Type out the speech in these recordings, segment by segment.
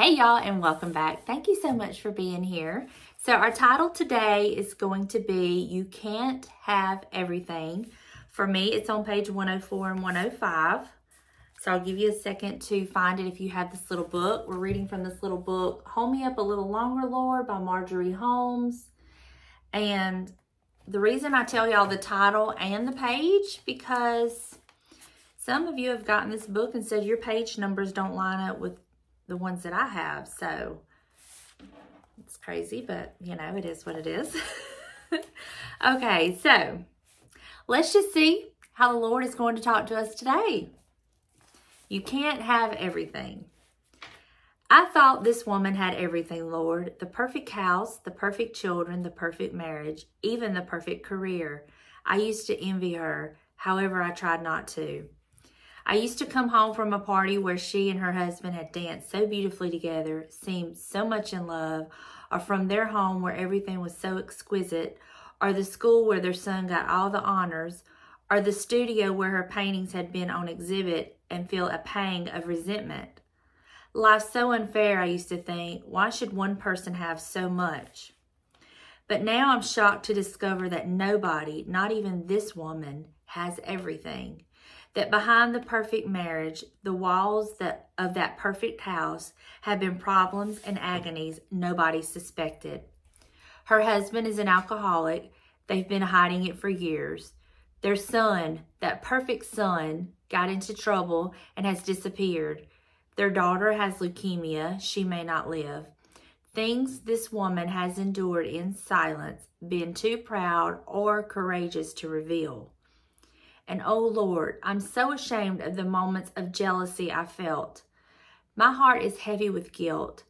Hey y'all and welcome back. Thank you so much for being here. So our title today is going to be You Can't Have Everything. For me, it's on page 104 and 105. So I'll give you a second to find it if you have this little book. We're reading from this little book, Hold Me Up a Little Longer, Lord by Marjorie Holmes. And the reason I tell y'all the title and the page because some of you have gotten this book and said your page numbers don't line up with the ones that I have. So it's crazy, but you know, it is what it is. okay, so let's just see how the Lord is going to talk to us today. You can't have everything. I thought this woman had everything, Lord the perfect house, the perfect children, the perfect marriage, even the perfect career. I used to envy her, however, I tried not to. I used to come home from a party where she and her husband had danced so beautifully together, seemed so much in love, or from their home where everything was so exquisite, or the school where their son got all the honors, or the studio where her paintings had been on exhibit and feel a pang of resentment. Life's so unfair, I used to think. Why should one person have so much? But now I'm shocked to discover that nobody, not even this woman, has everything. That behind the perfect marriage, the walls that, of that perfect house have been problems and agonies nobody suspected. Her husband is an alcoholic. They've been hiding it for years. Their son, that perfect son, got into trouble and has disappeared. Their daughter has leukemia. She may not live. Things this woman has endured in silence, been too proud or courageous to reveal. And oh Lord, I'm so ashamed of the moments of jealousy I felt. My heart is heavy with guilt.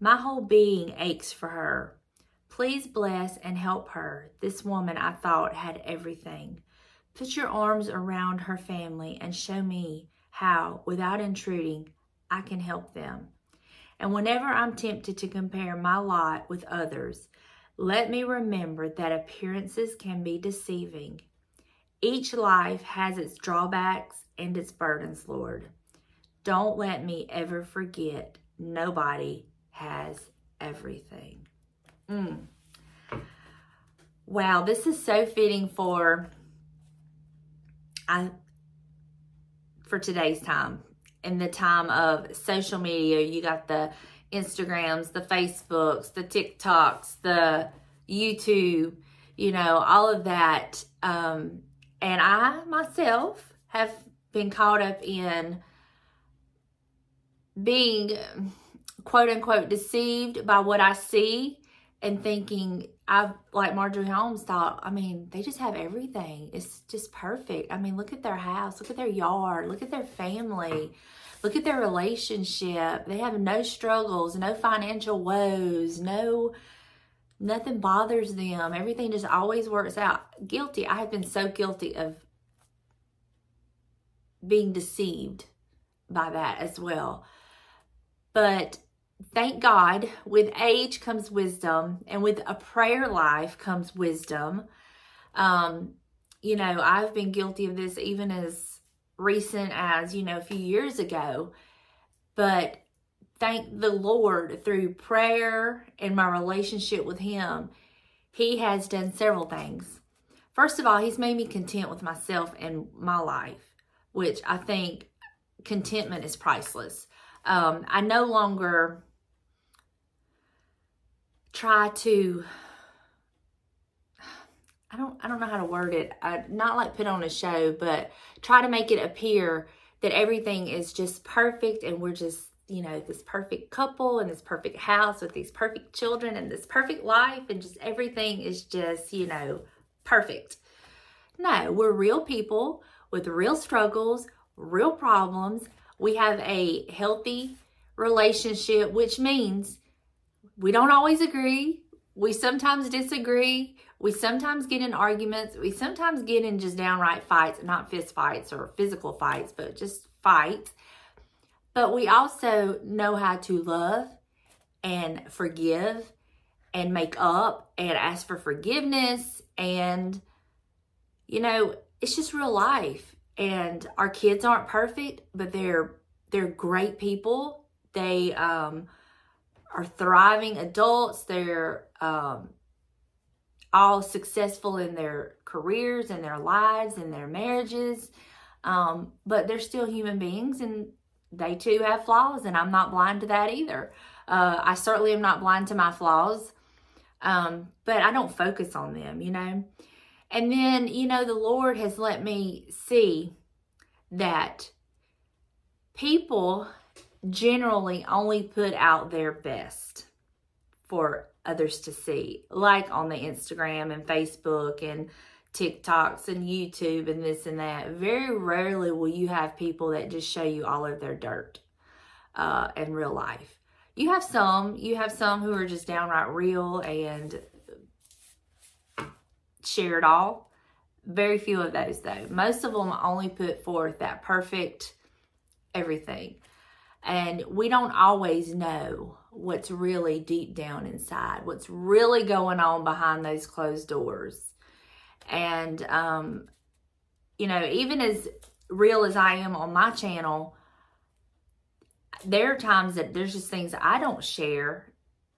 My whole being aches for her. Please bless and help her, this woman I thought had everything. Put your arms around her family and show me how, without intruding, I can help them. And whenever I'm tempted to compare my lot with others, let me remember that appearances can be deceiving. Each life has its drawbacks and its burdens, Lord. Don't let me ever forget nobody has everything. Mm. Wow, this is so fitting for I for today's time in the time of social media. You got the Instagrams, the Facebooks, the TikToks, the YouTube, you know, all of that. Um, and I myself have been caught up in being quote unquote deceived by what I see and thinking I've like Marjorie Holmes thought, I mean, they just have everything. It's just perfect. I mean, look at their house, look at their yard, look at their family, look at their relationship. They have no struggles, no financial woes, no nothing bothers them. Everything just always works out. Guilty. I have been so guilty of being deceived by that as well. But thank God, with age comes wisdom, and with a prayer life comes wisdom. Um, you know, I've been guilty of this even as recent as, you know, a few years ago. But thank the Lord through prayer and my relationship with Him, He has done several things. First of all, He's made me content with myself and my life, which I think contentment is priceless. Um, I no longer try to I don't I don't know how to word it. I, not like put on a show, but try to make it appear that everything is just perfect and we're just you know, this perfect couple and this perfect house with these perfect children and this perfect life and just everything is just, you know, perfect. No, we're real people with real struggles, real problems. We have a healthy relationship, which means we don't always agree. We sometimes disagree. We sometimes get in arguments. We sometimes get in just downright fights, not fist fights or physical fights, but just fights. But we also know how to love and forgive and make up and ask for forgiveness. And, you know, it's just real life. And our kids aren't perfect, but they're they're great people. They um, are thriving adults. They're um, all successful in their careers and their lives and their marriages. Um, but they're still human beings and they too have flaws, and I'm not blind to that either. Uh, I certainly am not blind to my flaws, um, but I don't focus on them, you know. And then, you know, the Lord has let me see that people generally only put out their best for others to see, like on the Instagram and Facebook and TikToks and YouTube and this and that. Very rarely will you have people that just show you all of their dirt uh, in real life. You have some, you have some who are just downright real and share it all. Very few of those though. Most of them only put forth that perfect everything. And we don't always know what's really deep down inside, what's really going on behind those closed doors. And, um, you know, even as real as I am on my channel, there are times that there's just things I don't share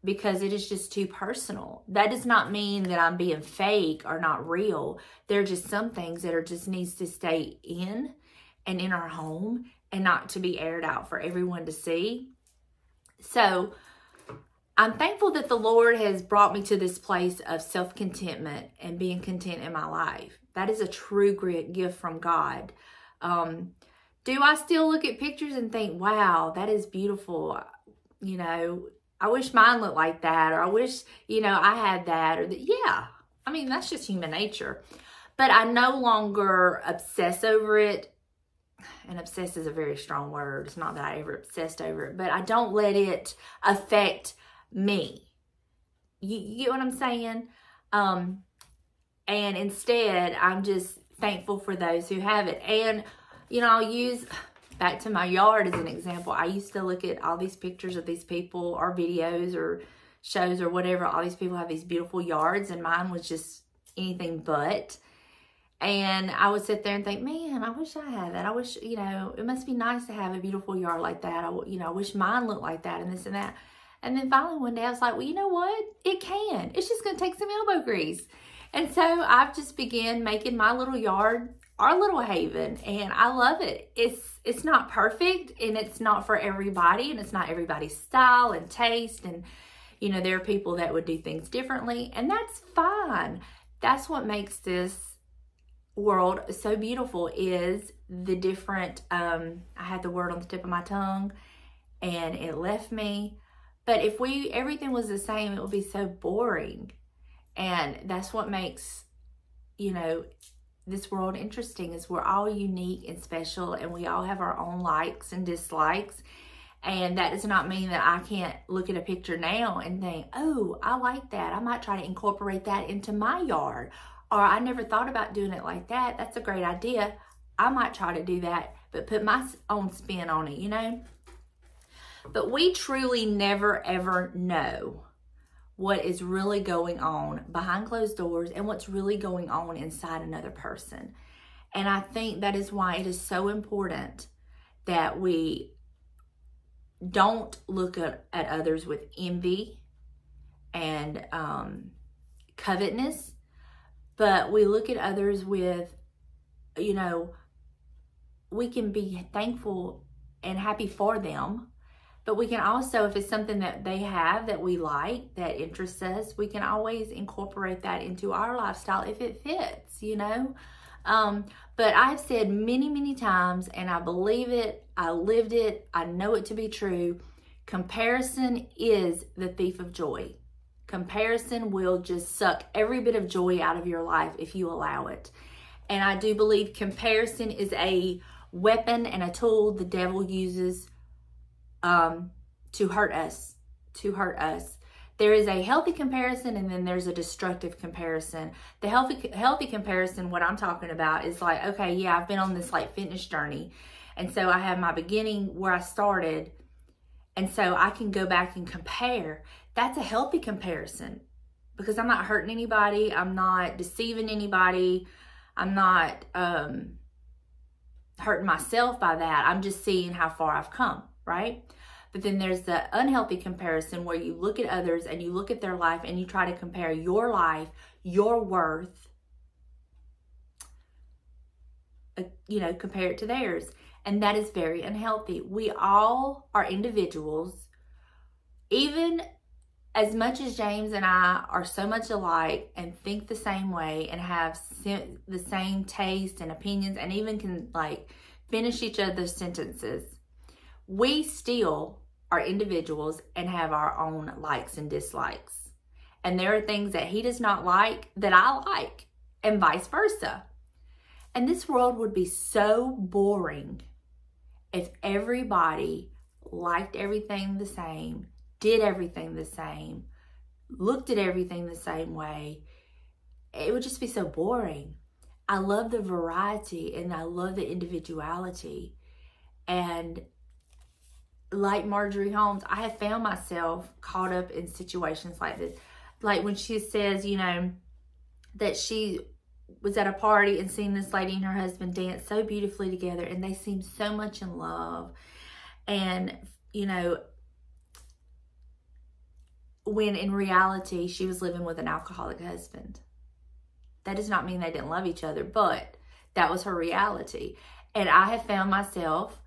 because it is just too personal. That does not mean that I'm being fake or not real. There are just some things that are just needs to stay in and in our home and not to be aired out for everyone to see. So I'm thankful that the Lord has brought me to this place of self contentment and being content in my life. That is a true gift from God. Um, do I still look at pictures and think, wow, that is beautiful? You know, I wish mine looked like that, or I wish, you know, I had that, or that. Yeah, I mean, that's just human nature. But I no longer obsess over it. And obsess is a very strong word. It's not that I ever obsessed over it, but I don't let it affect me. You, you get what I'm saying? Um, and instead, I'm just thankful for those who have it. And, you know, I'll use back to my yard as an example. I used to look at all these pictures of these people or videos or shows or whatever. All these people have these beautiful yards, and mine was just anything but. And I would sit there and think, man, I wish I had that. I wish, you know, it must be nice to have a beautiful yard like that. I, you know, I wish mine looked like that and this and that. And then finally one day I was like, well, you know what? It can. It's just going to take some elbow grease. And so I've just began making my little yard our little haven and I love it. It's it's not perfect and it's not for everybody and it's not everybody's style and taste and you know there are people that would do things differently and that's fine. That's what makes this world so beautiful is the different um I had the word on the tip of my tongue and it left me but if we everything was the same, it would be so boring. And that's what makes, you know, this world interesting is we're all unique and special and we all have our own likes and dislikes. And that does not mean that I can't look at a picture now and think, oh, I like that. I might try to incorporate that into my yard. Or I never thought about doing it like that. That's a great idea. I might try to do that, but put my own spin on it, you know? But we truly never ever know what is really going on behind closed doors and what's really going on inside another person. And I think that is why it is so important that we don't look at, at others with envy and um, covetousness, but we look at others with, you know, we can be thankful and happy for them but we can also, if it's something that they have that we like, that interests us, we can always incorporate that into our lifestyle if it fits, you know? Um, but I've said many, many times, and I believe it, I lived it, I know it to be true. Comparison is the thief of joy. Comparison will just suck every bit of joy out of your life if you allow it. And I do believe comparison is a weapon and a tool the devil uses um, to hurt us, to hurt us. There is a healthy comparison and then there's a destructive comparison. The healthy healthy comparison, what I'm talking about is like, okay, yeah, I've been on this like fitness journey. And so I have my beginning where I started. And so I can go back and compare. That's a healthy comparison because I'm not hurting anybody. I'm not deceiving anybody. I'm not um, hurting myself by that. I'm just seeing how far I've come right? But then there's the unhealthy comparison where you look at others and you look at their life and you try to compare your life, your worth, uh, you know, compare it to theirs. And that is very unhealthy. We all are individuals. Even as much as James and I are so much alike and think the same way and have the same taste and opinions and even can like finish each other's sentences, we still are individuals and have our own likes and dislikes. And there are things that he does not like that I like, and vice versa. And this world would be so boring if everybody liked everything the same, did everything the same, looked at everything the same way. It would just be so boring. I love the variety and I love the individuality. And like Marjorie Holmes, I have found myself caught up in situations like this. Like when she says, you know, that she was at a party and seen this lady and her husband dance so beautifully together and they seemed so much in love. And, you know, when in reality she was living with an alcoholic husband. That does not mean they didn't love each other, but that was her reality. And I have found myself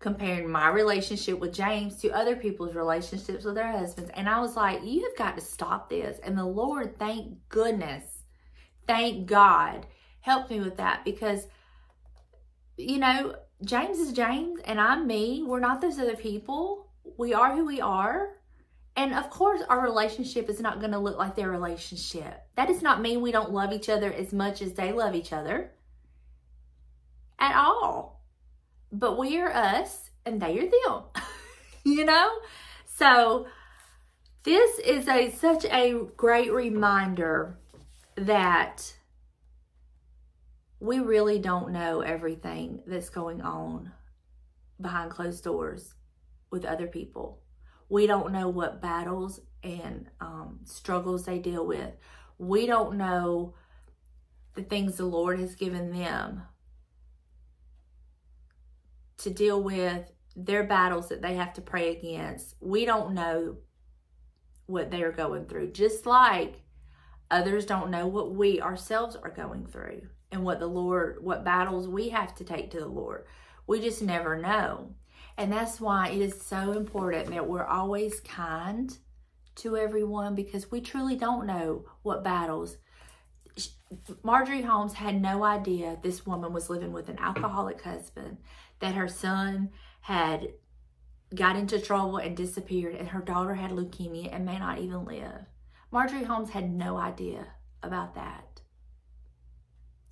comparing my relationship with James to other people's relationships with their husbands. And I was like, you have got to stop this. And the Lord, thank goodness, thank God, helped me with that because, you know, James is James and I'm me. We're not those other people. We are who we are. And of course, our relationship is not going to look like their relationship. That does not mean we don't love each other as much as they love each other at all. But we are us and they are them, you know? So, this is a such a great reminder that we really don't know everything that's going on behind closed doors with other people we don't know what battles and um, struggles they deal with. We don't know the things the Lord has given them to deal with their battles that they have to pray against. We don't know what they're going through, just like others don't know what we ourselves are going through and what the Lord, what battles we have to take to the Lord. We just never know. And that's why it is so important that we're always kind to everyone because we truly don't know what battles. Marjorie Holmes had no idea this woman was living with an alcoholic husband, that her son had got into trouble and disappeared, and her daughter had leukemia and may not even live. Marjorie Holmes had no idea about that.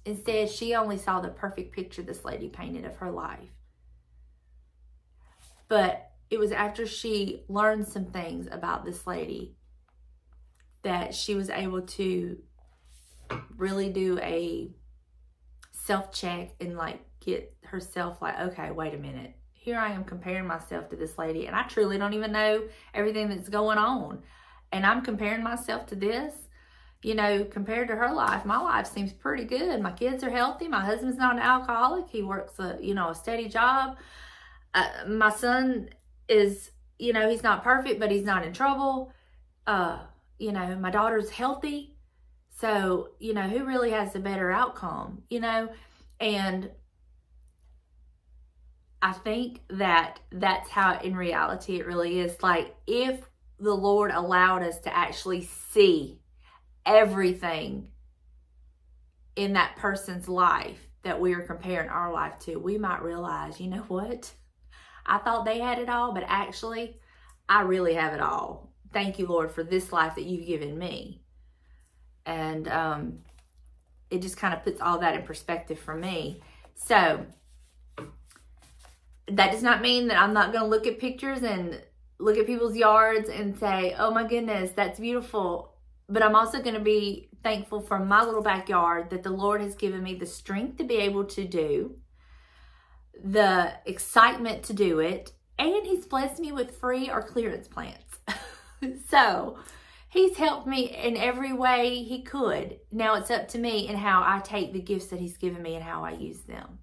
Instead, she only saw the perfect picture this lady painted of her life. But it was after she learned some things about this lady that she was able to really do a self check and like get herself like, okay, wait a minute. Here I am comparing myself to this lady, and I truly don't even know everything that's going on. And I'm comparing myself to this, you know, compared to her life. My life seems pretty good. My kids are healthy. My husband's not an alcoholic. He works a, you know, a steady job uh, my son is, you know, he's not perfect, but he's not in trouble. Uh, you know, my daughter's healthy. So, you know, who really has the better outcome, you know? And I think that that's how in reality it really is. Like, if the Lord allowed us to actually see everything in that person's life that we are comparing our life to, we might realize, you know what? I thought they had it all, but actually, I really have it all. Thank you, Lord, for this life that you've given me. And um, it just kind of puts all that in perspective for me. So, that does not mean that I'm not going to look at pictures and look at people's yards and say, oh my goodness, that's beautiful. But I'm also going to be thankful for my little backyard that the Lord has given me the strength to be able to do the excitement to do it, and he's blessed me with free or clearance plants. so he's helped me in every way he could. Now it's up to me and how I take the gifts that he's given me and how I use them.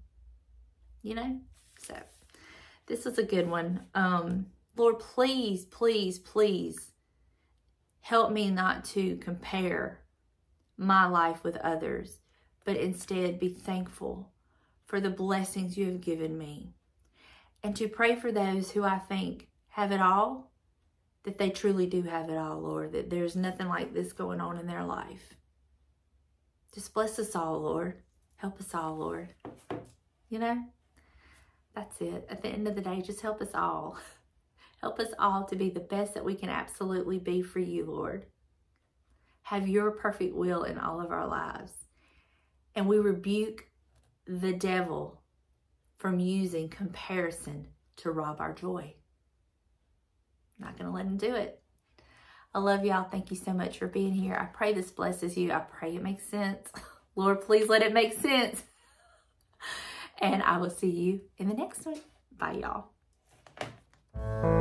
You know? This is a good one. Um, Lord, please, please, please help me not to compare my life with others, but instead be thankful for the blessings you have given me. And to pray for those who I think have it all, that they truly do have it all, Lord, that there's nothing like this going on in their life. Just bless us all, Lord. Help us all, Lord. You know, that's it. At the end of the day, just help us all. Help us all to be the best that we can absolutely be for you, Lord. Have your perfect will in all of our lives. And we rebuke the devil from using comparison to rob our joy. Not going to let him do it. I love y'all. Thank you so much for being here. I pray this blesses you. I pray it makes sense. Lord, please let it make sense. And I will see you in the next one. Bye, y'all.